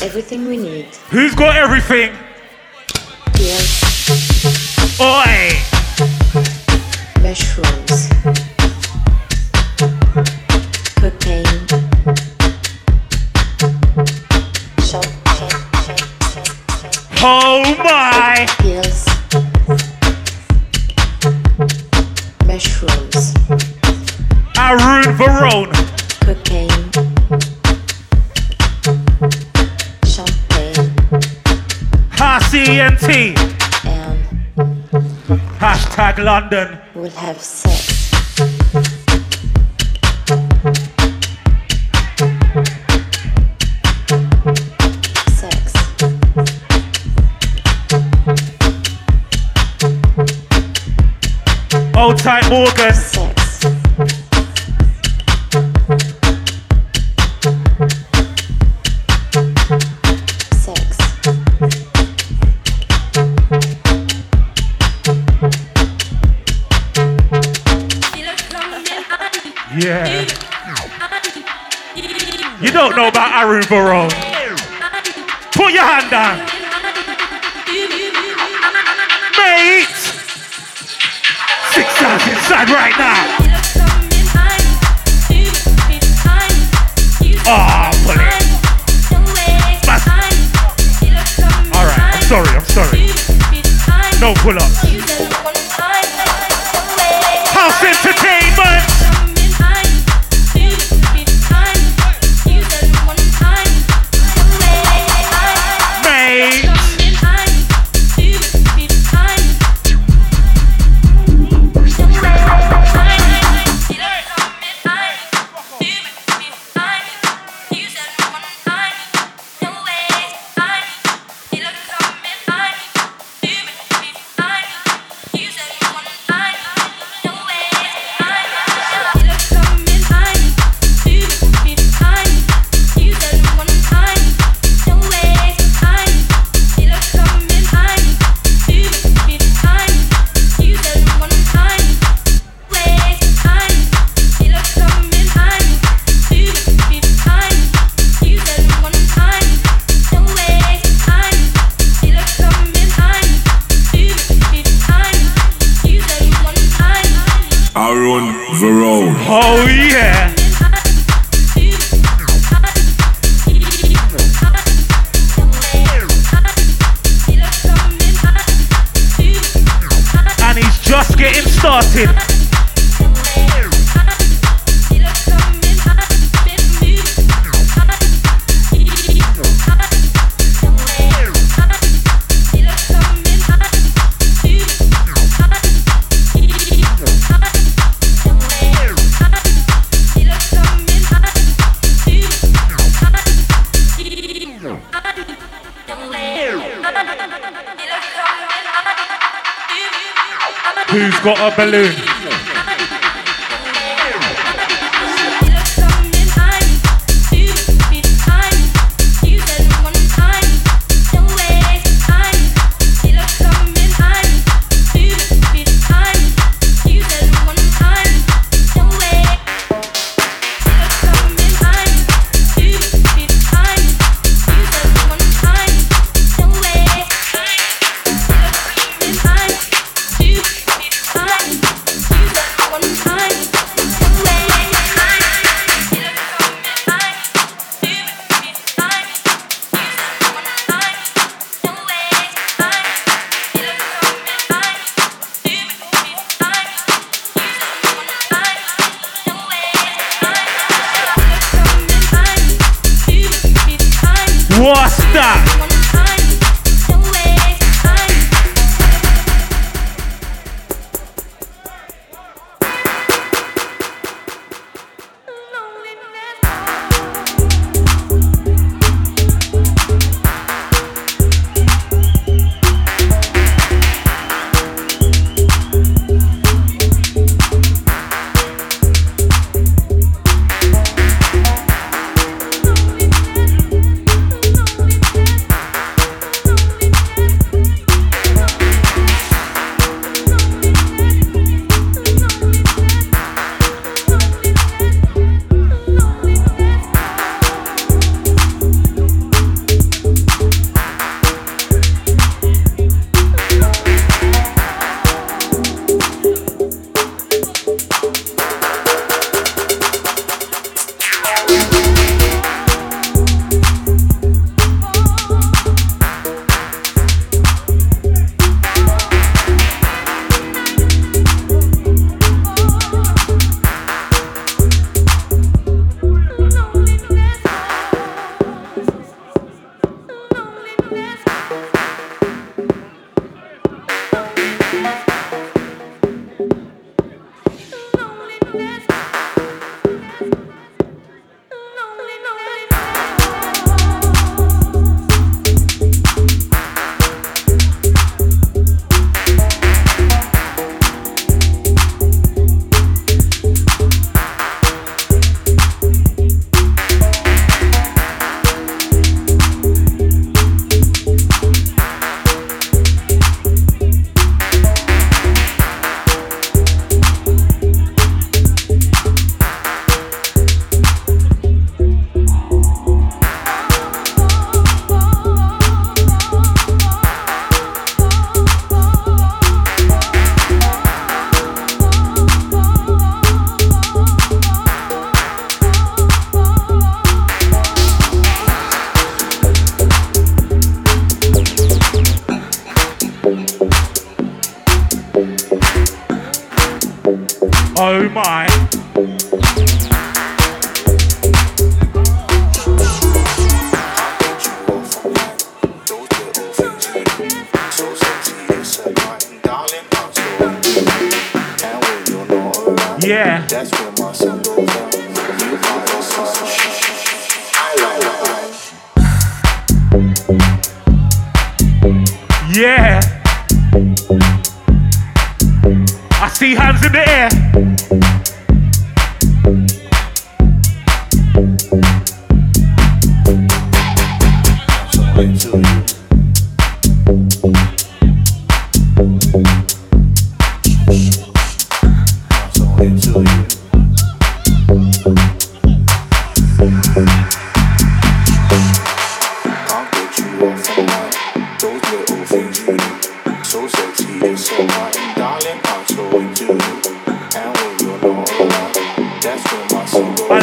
Everything we need. Who's got everything? Yes. Oi! Mushrooms. London. We'll have sex. Sex. Old time Morgan. Sex.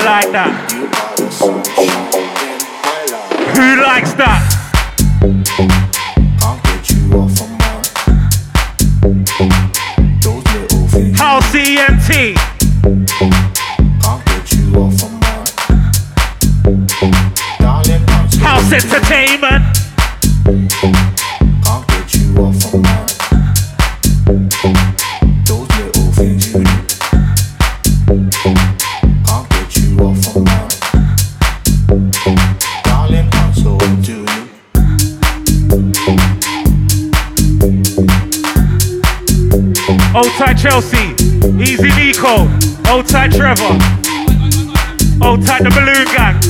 like that? Who likes that? Old tight Chelsea, Easy Nico, Old tight Trevor, Old tight the Balloon Gang.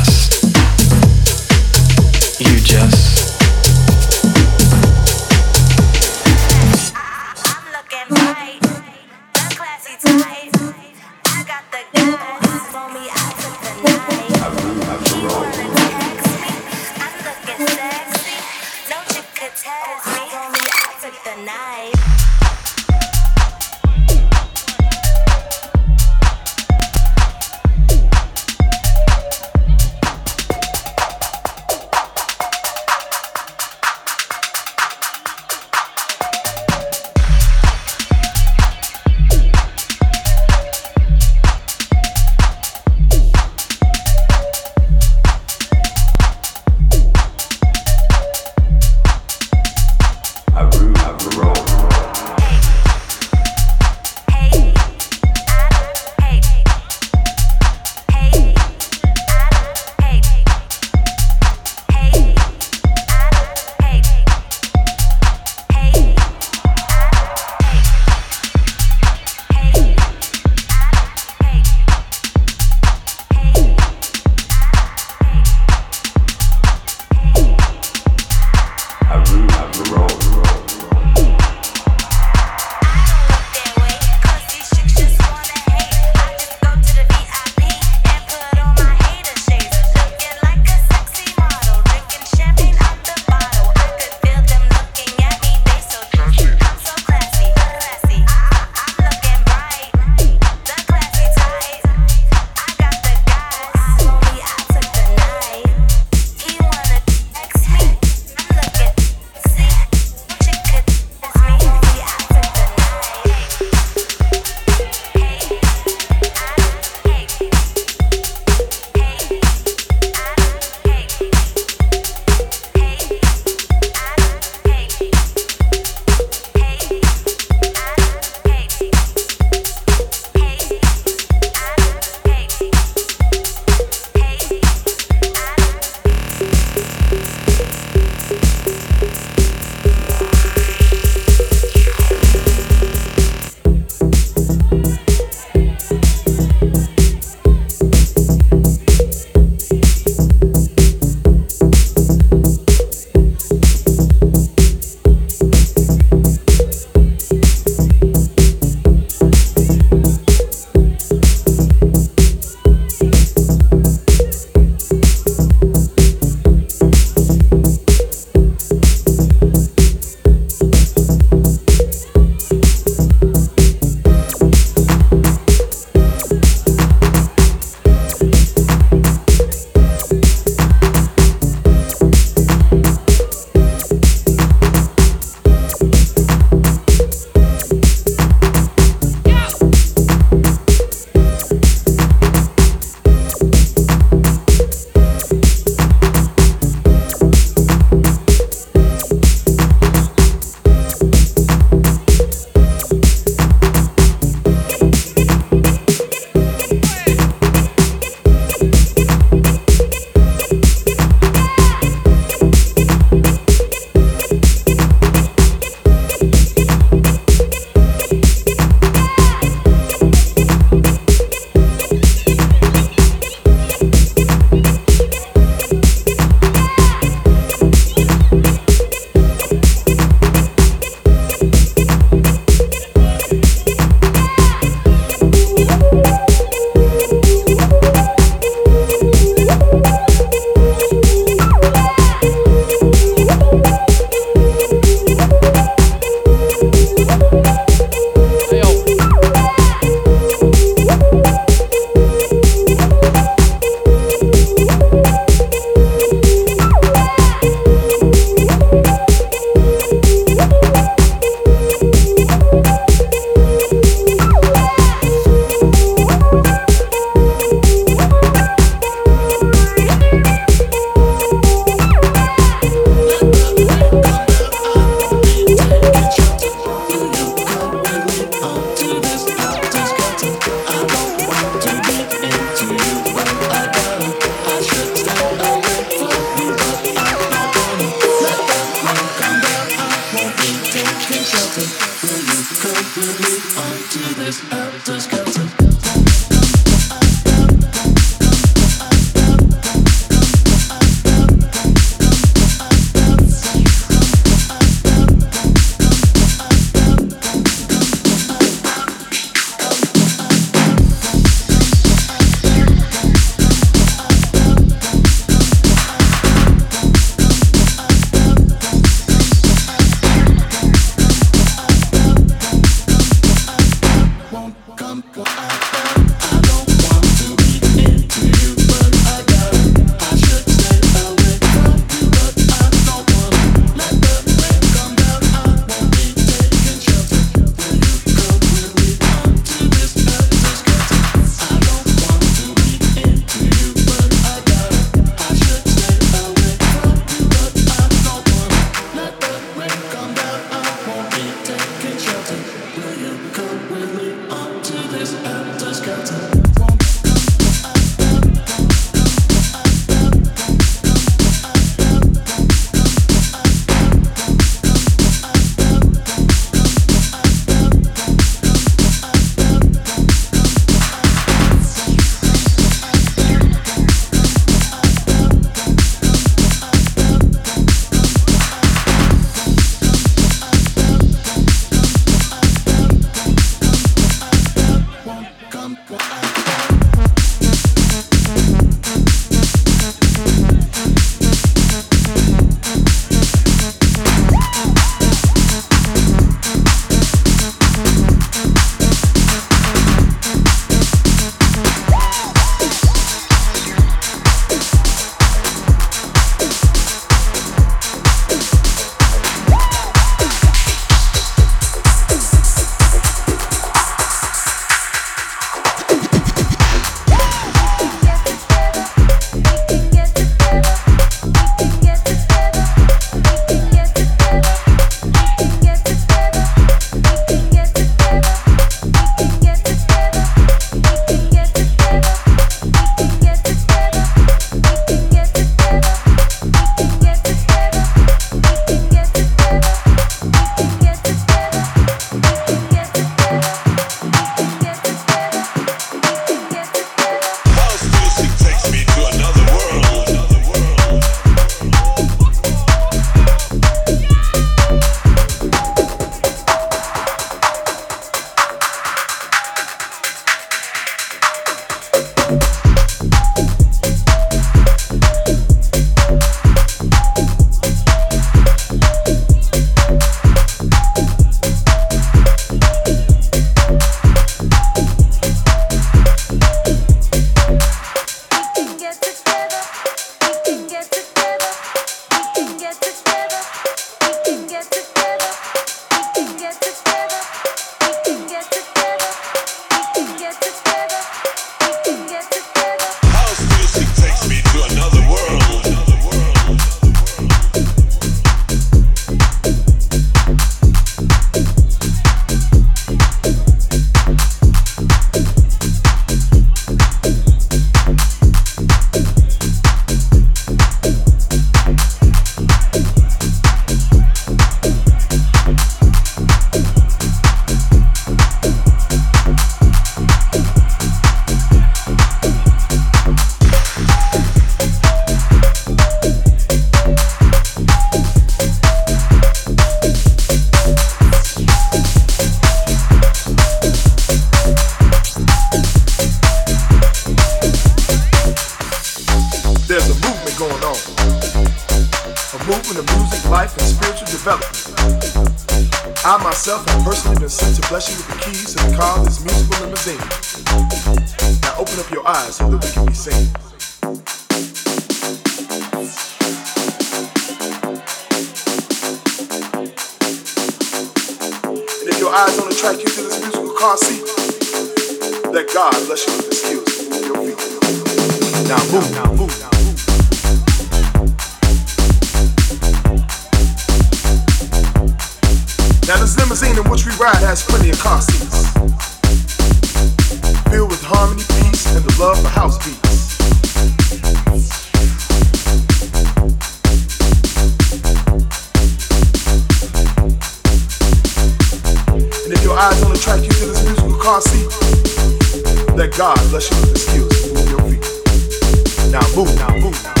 God bless you with the skills to move your feet. Now move, now move, now.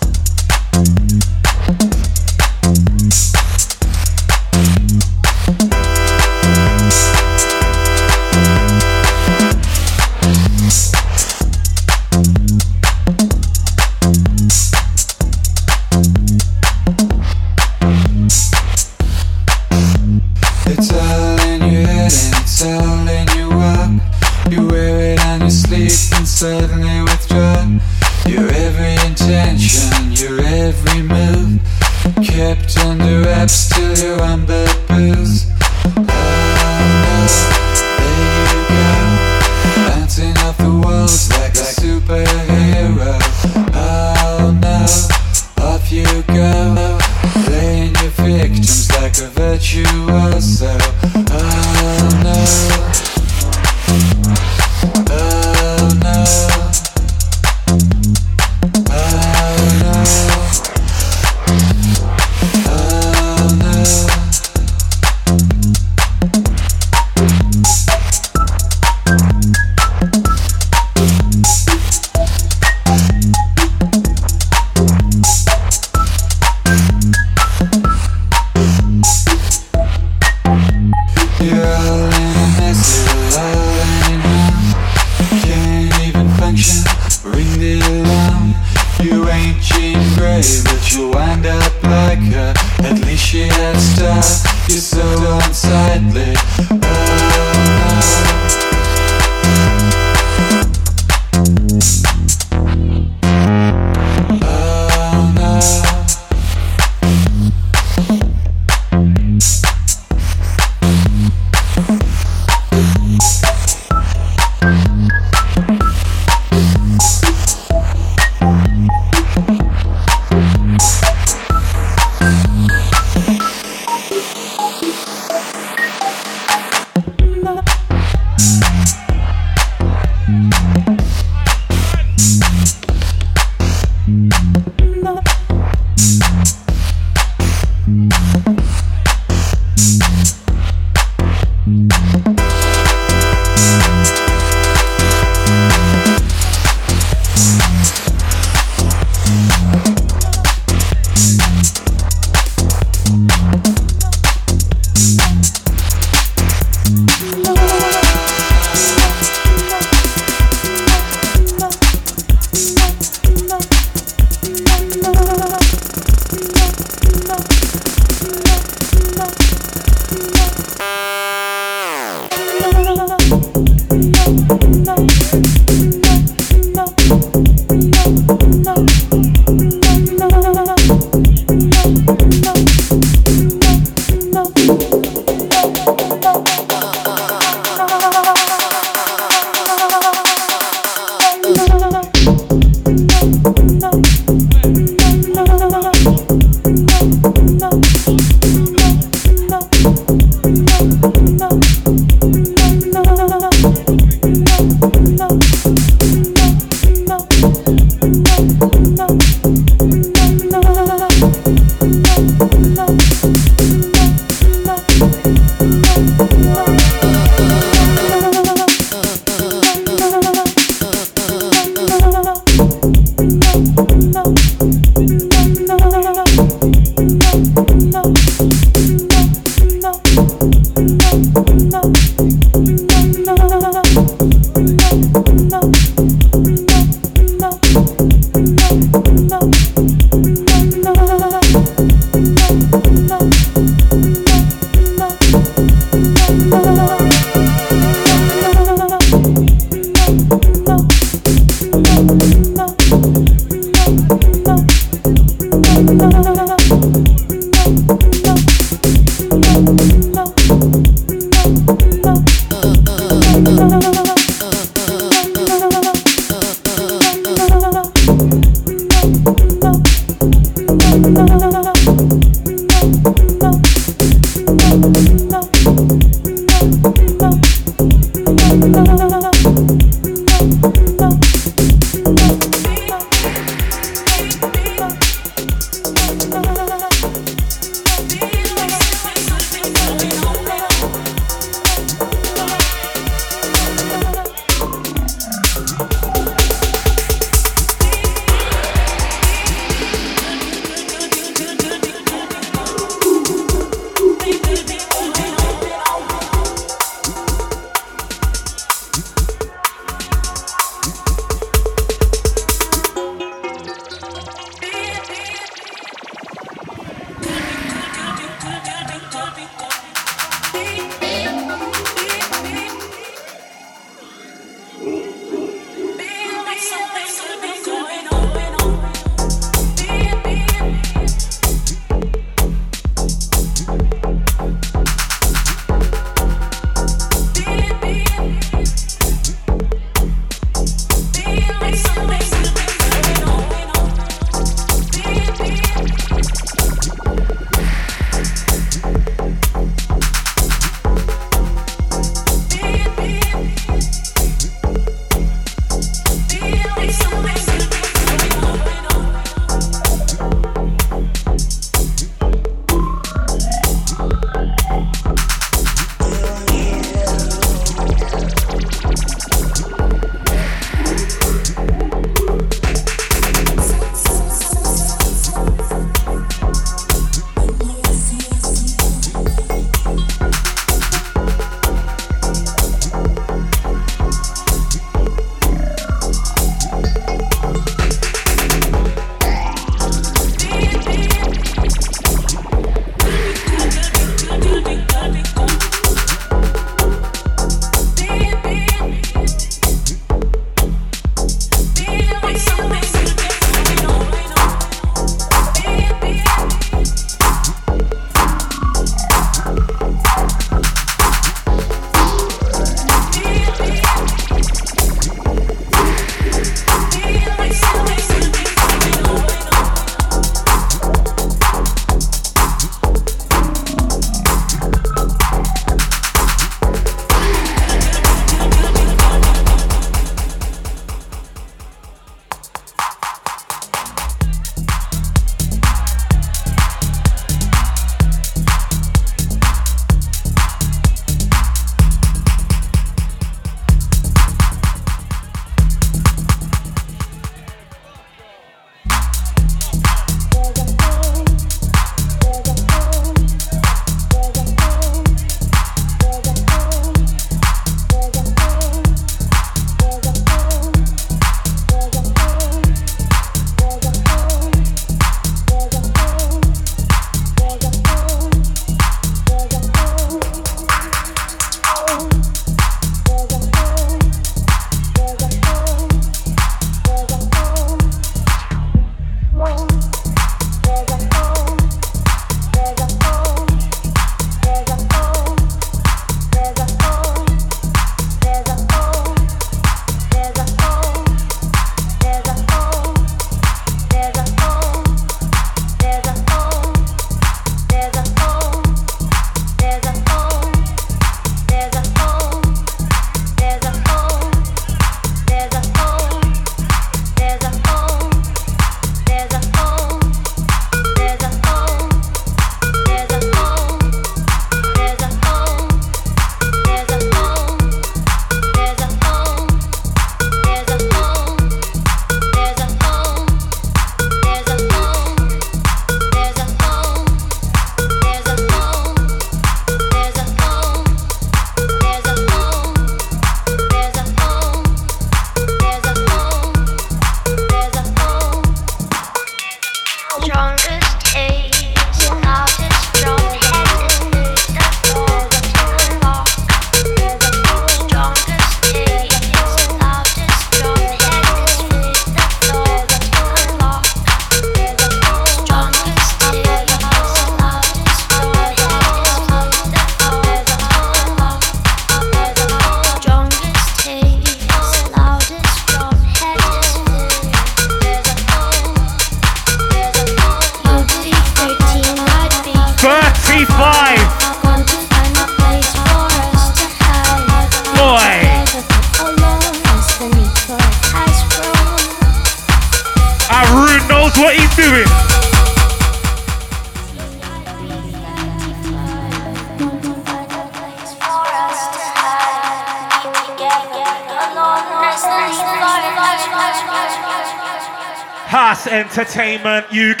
entertainment, UK.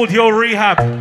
hold your rehab.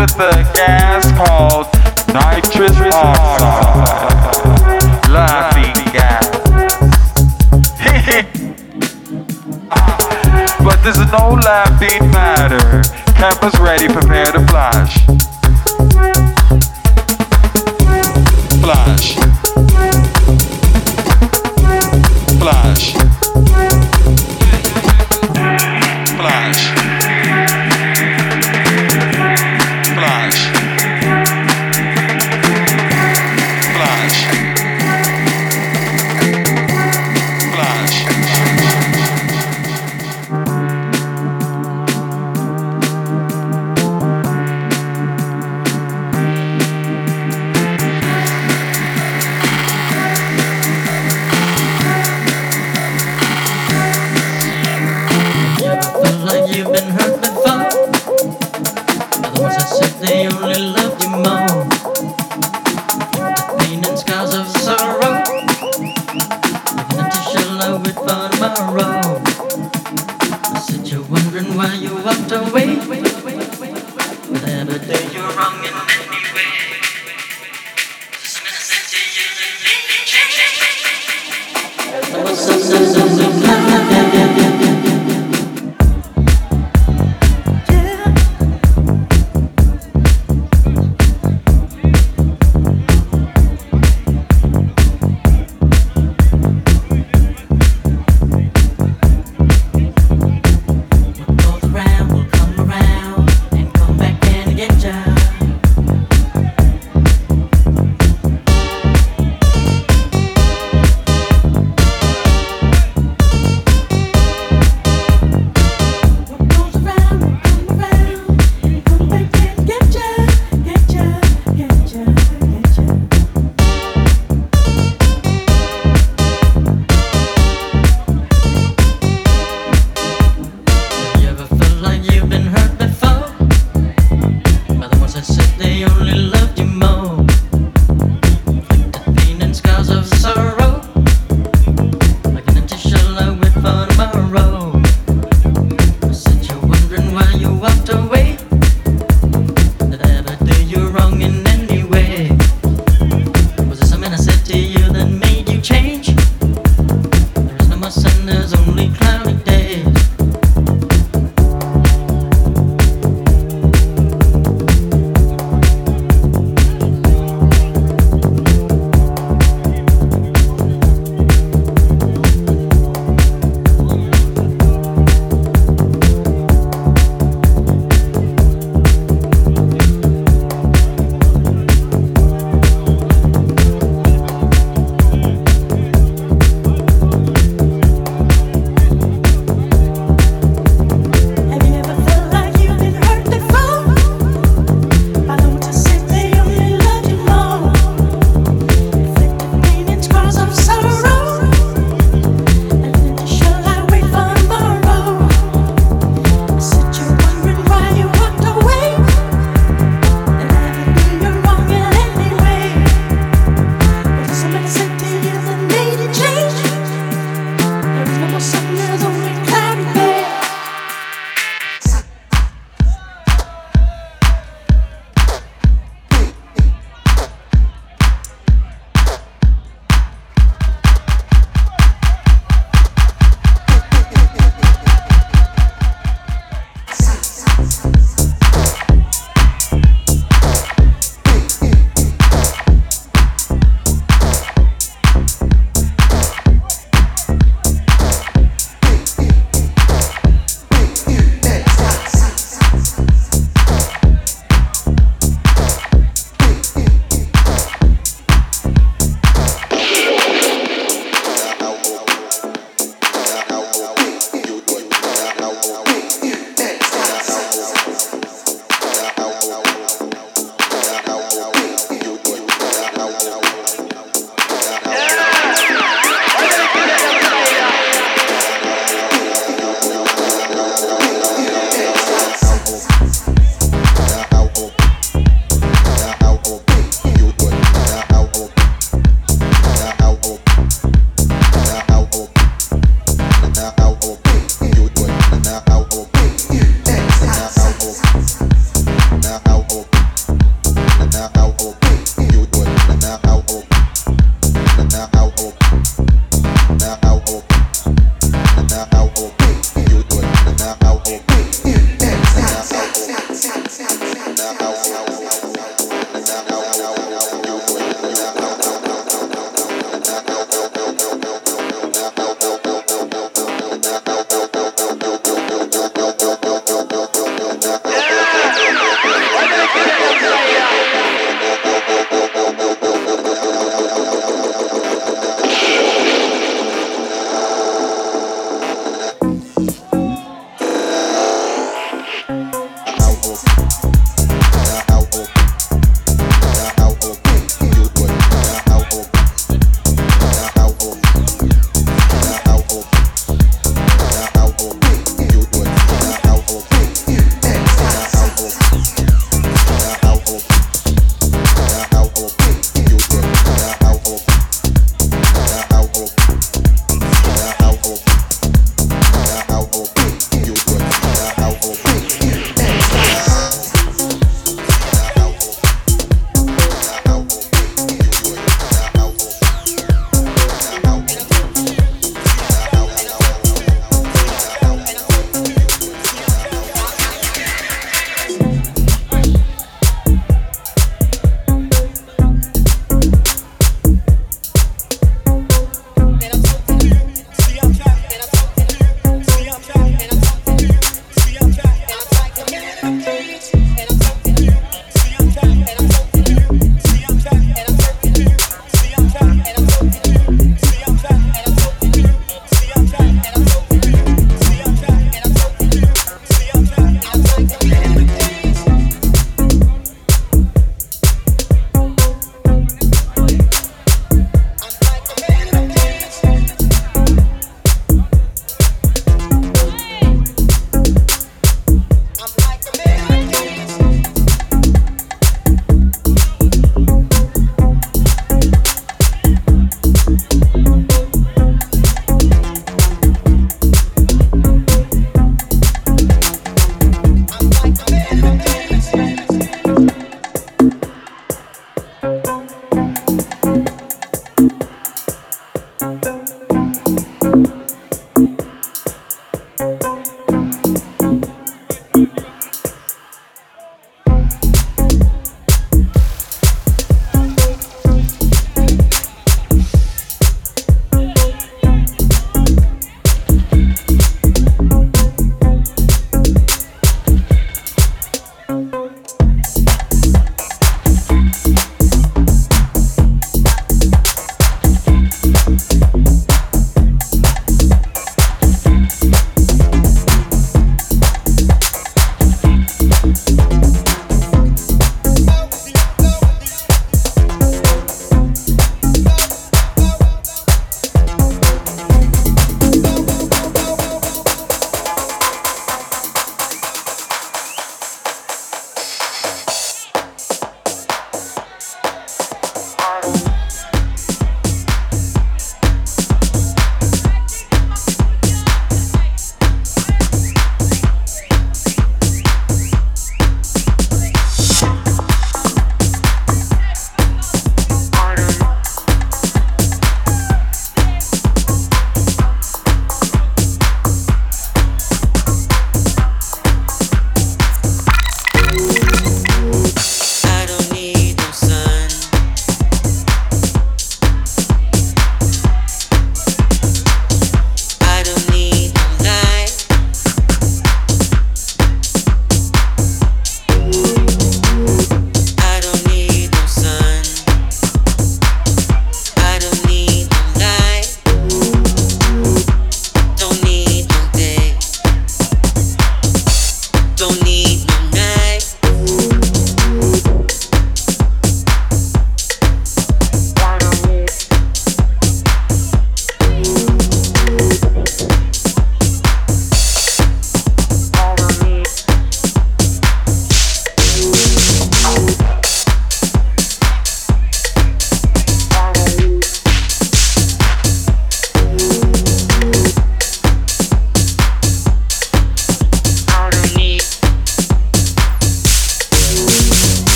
With a gas called nitrous oxide.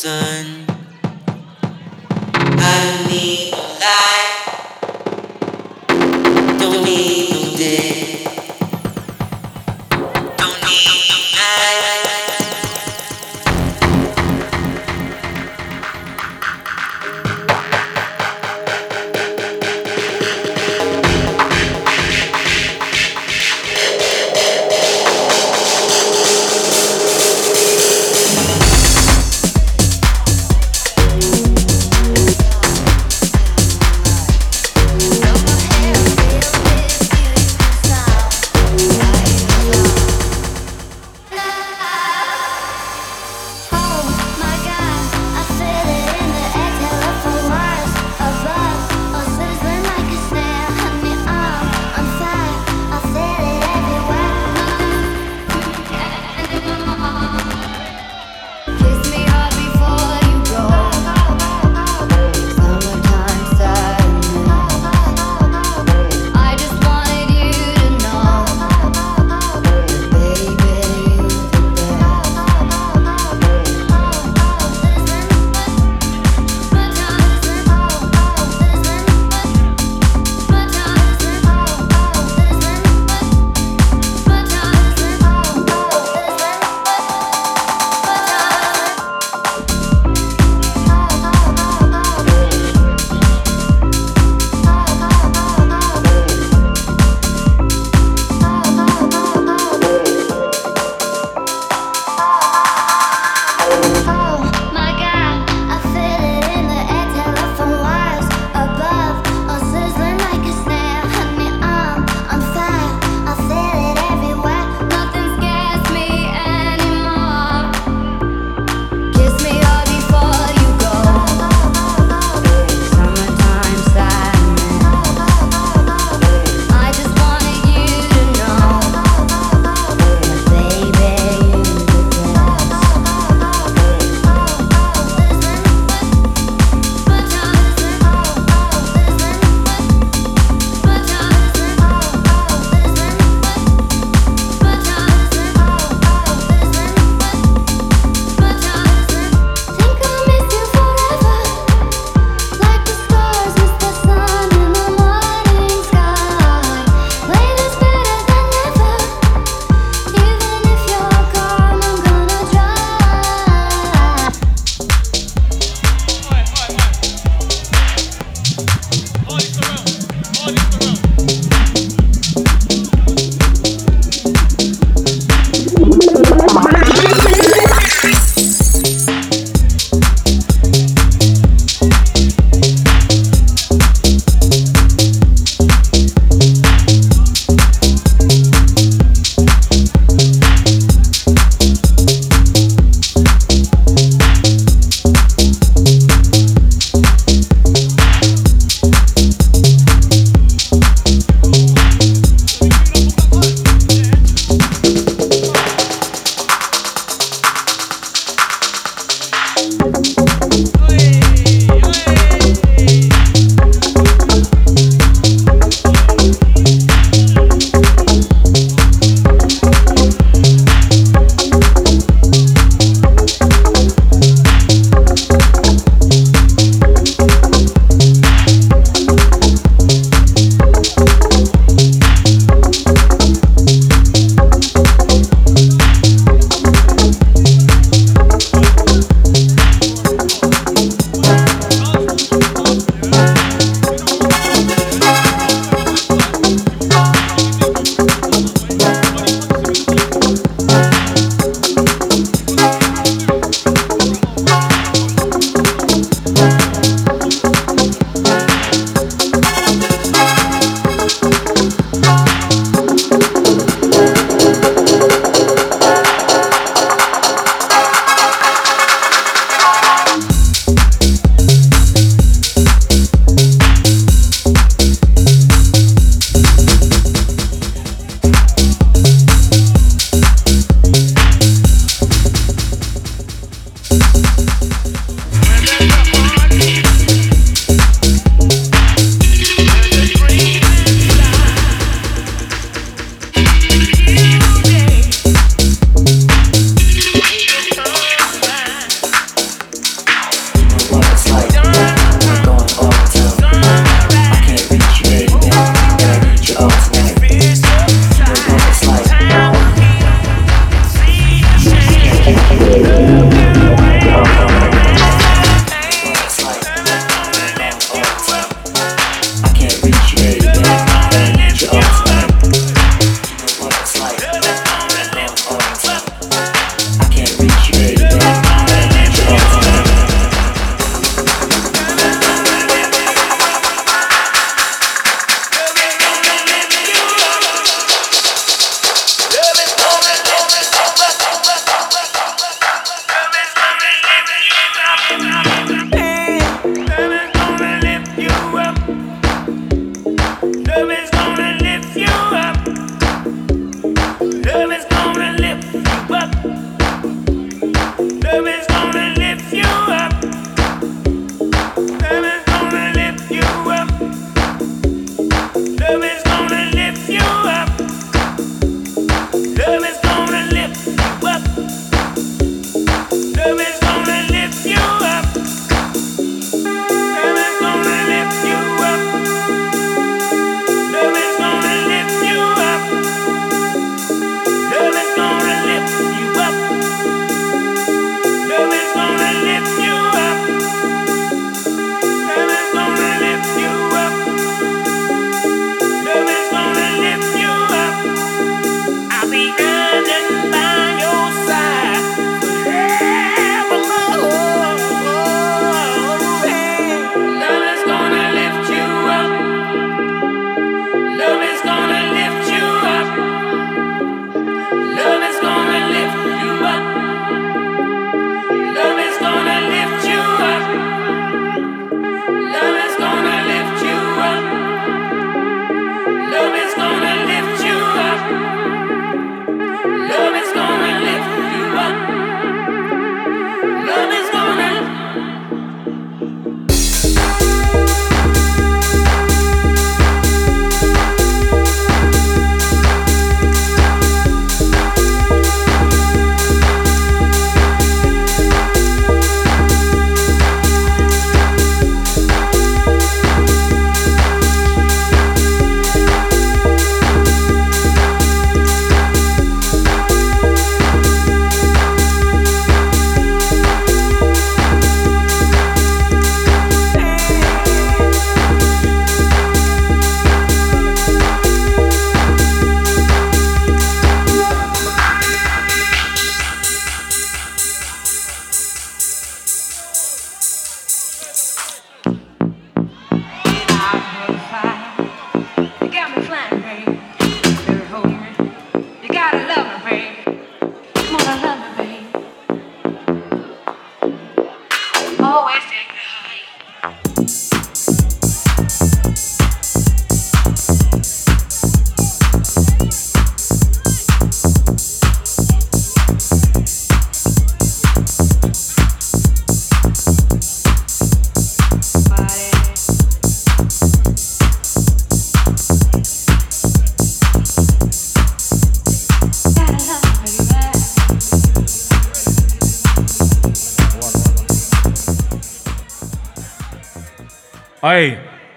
Sun.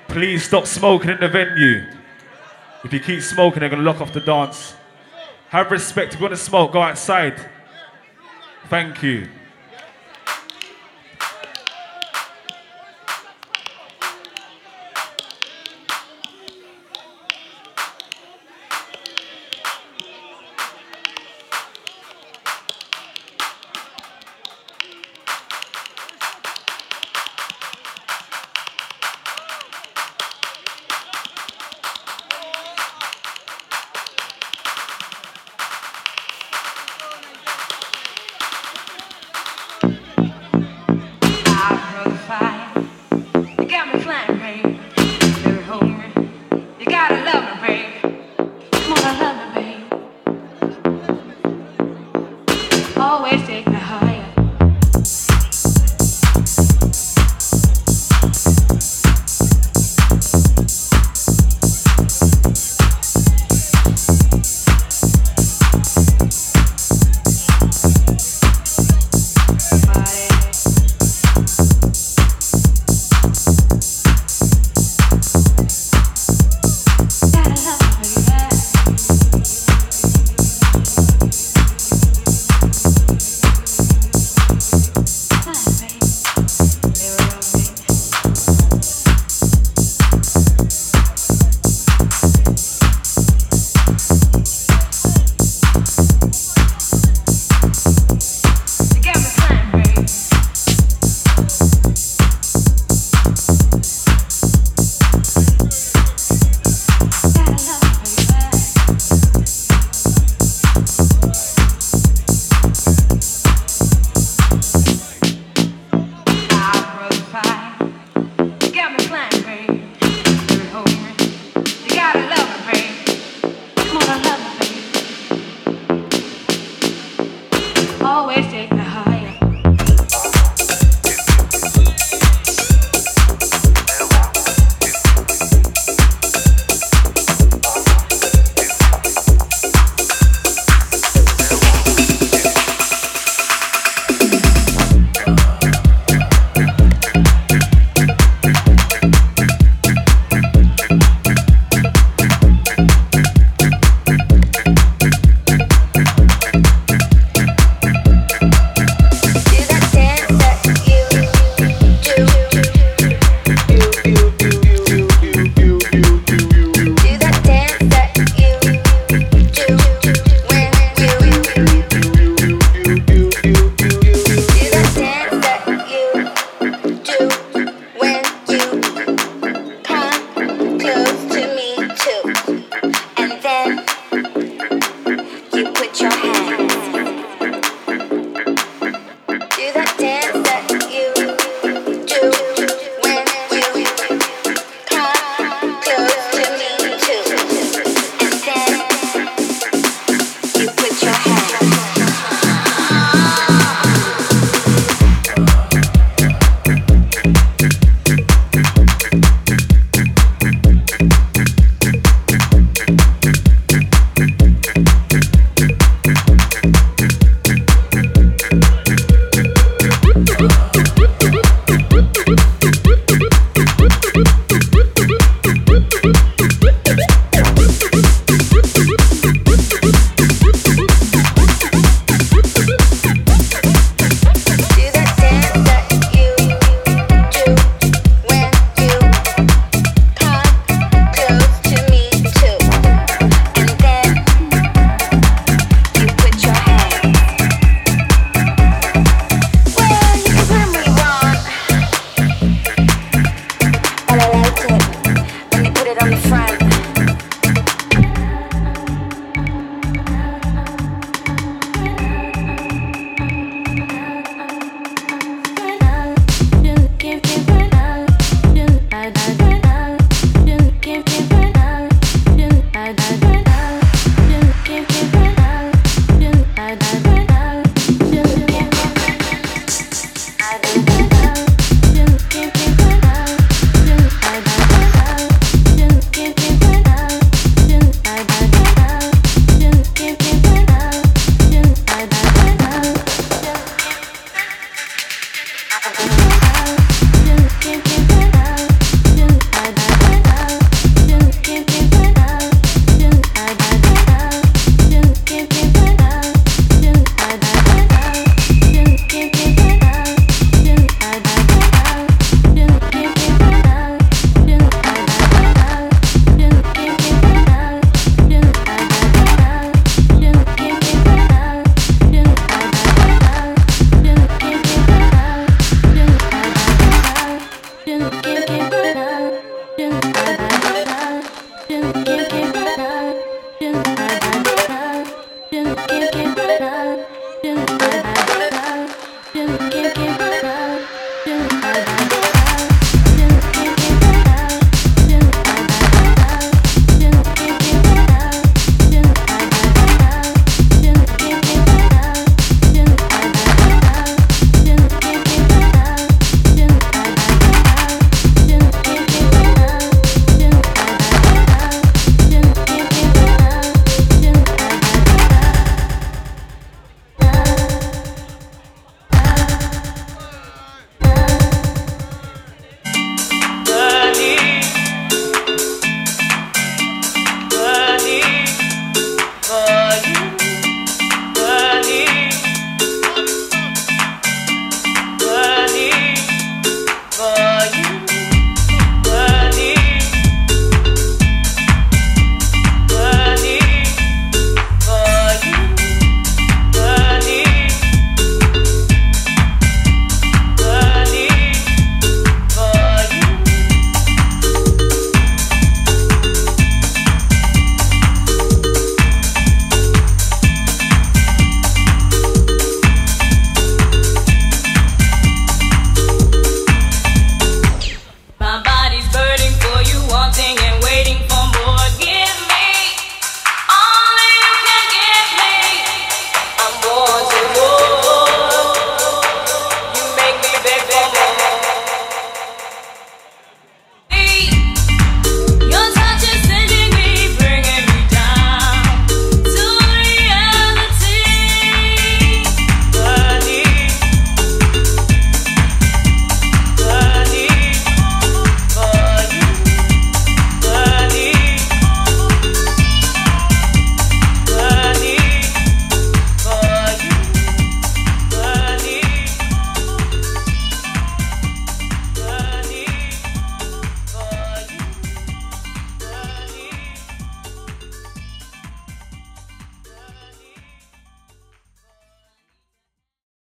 Please stop smoking in the venue. If you keep smoking, they're gonna lock off the dance. Have respect. If you want to smoke, go outside. Thank. You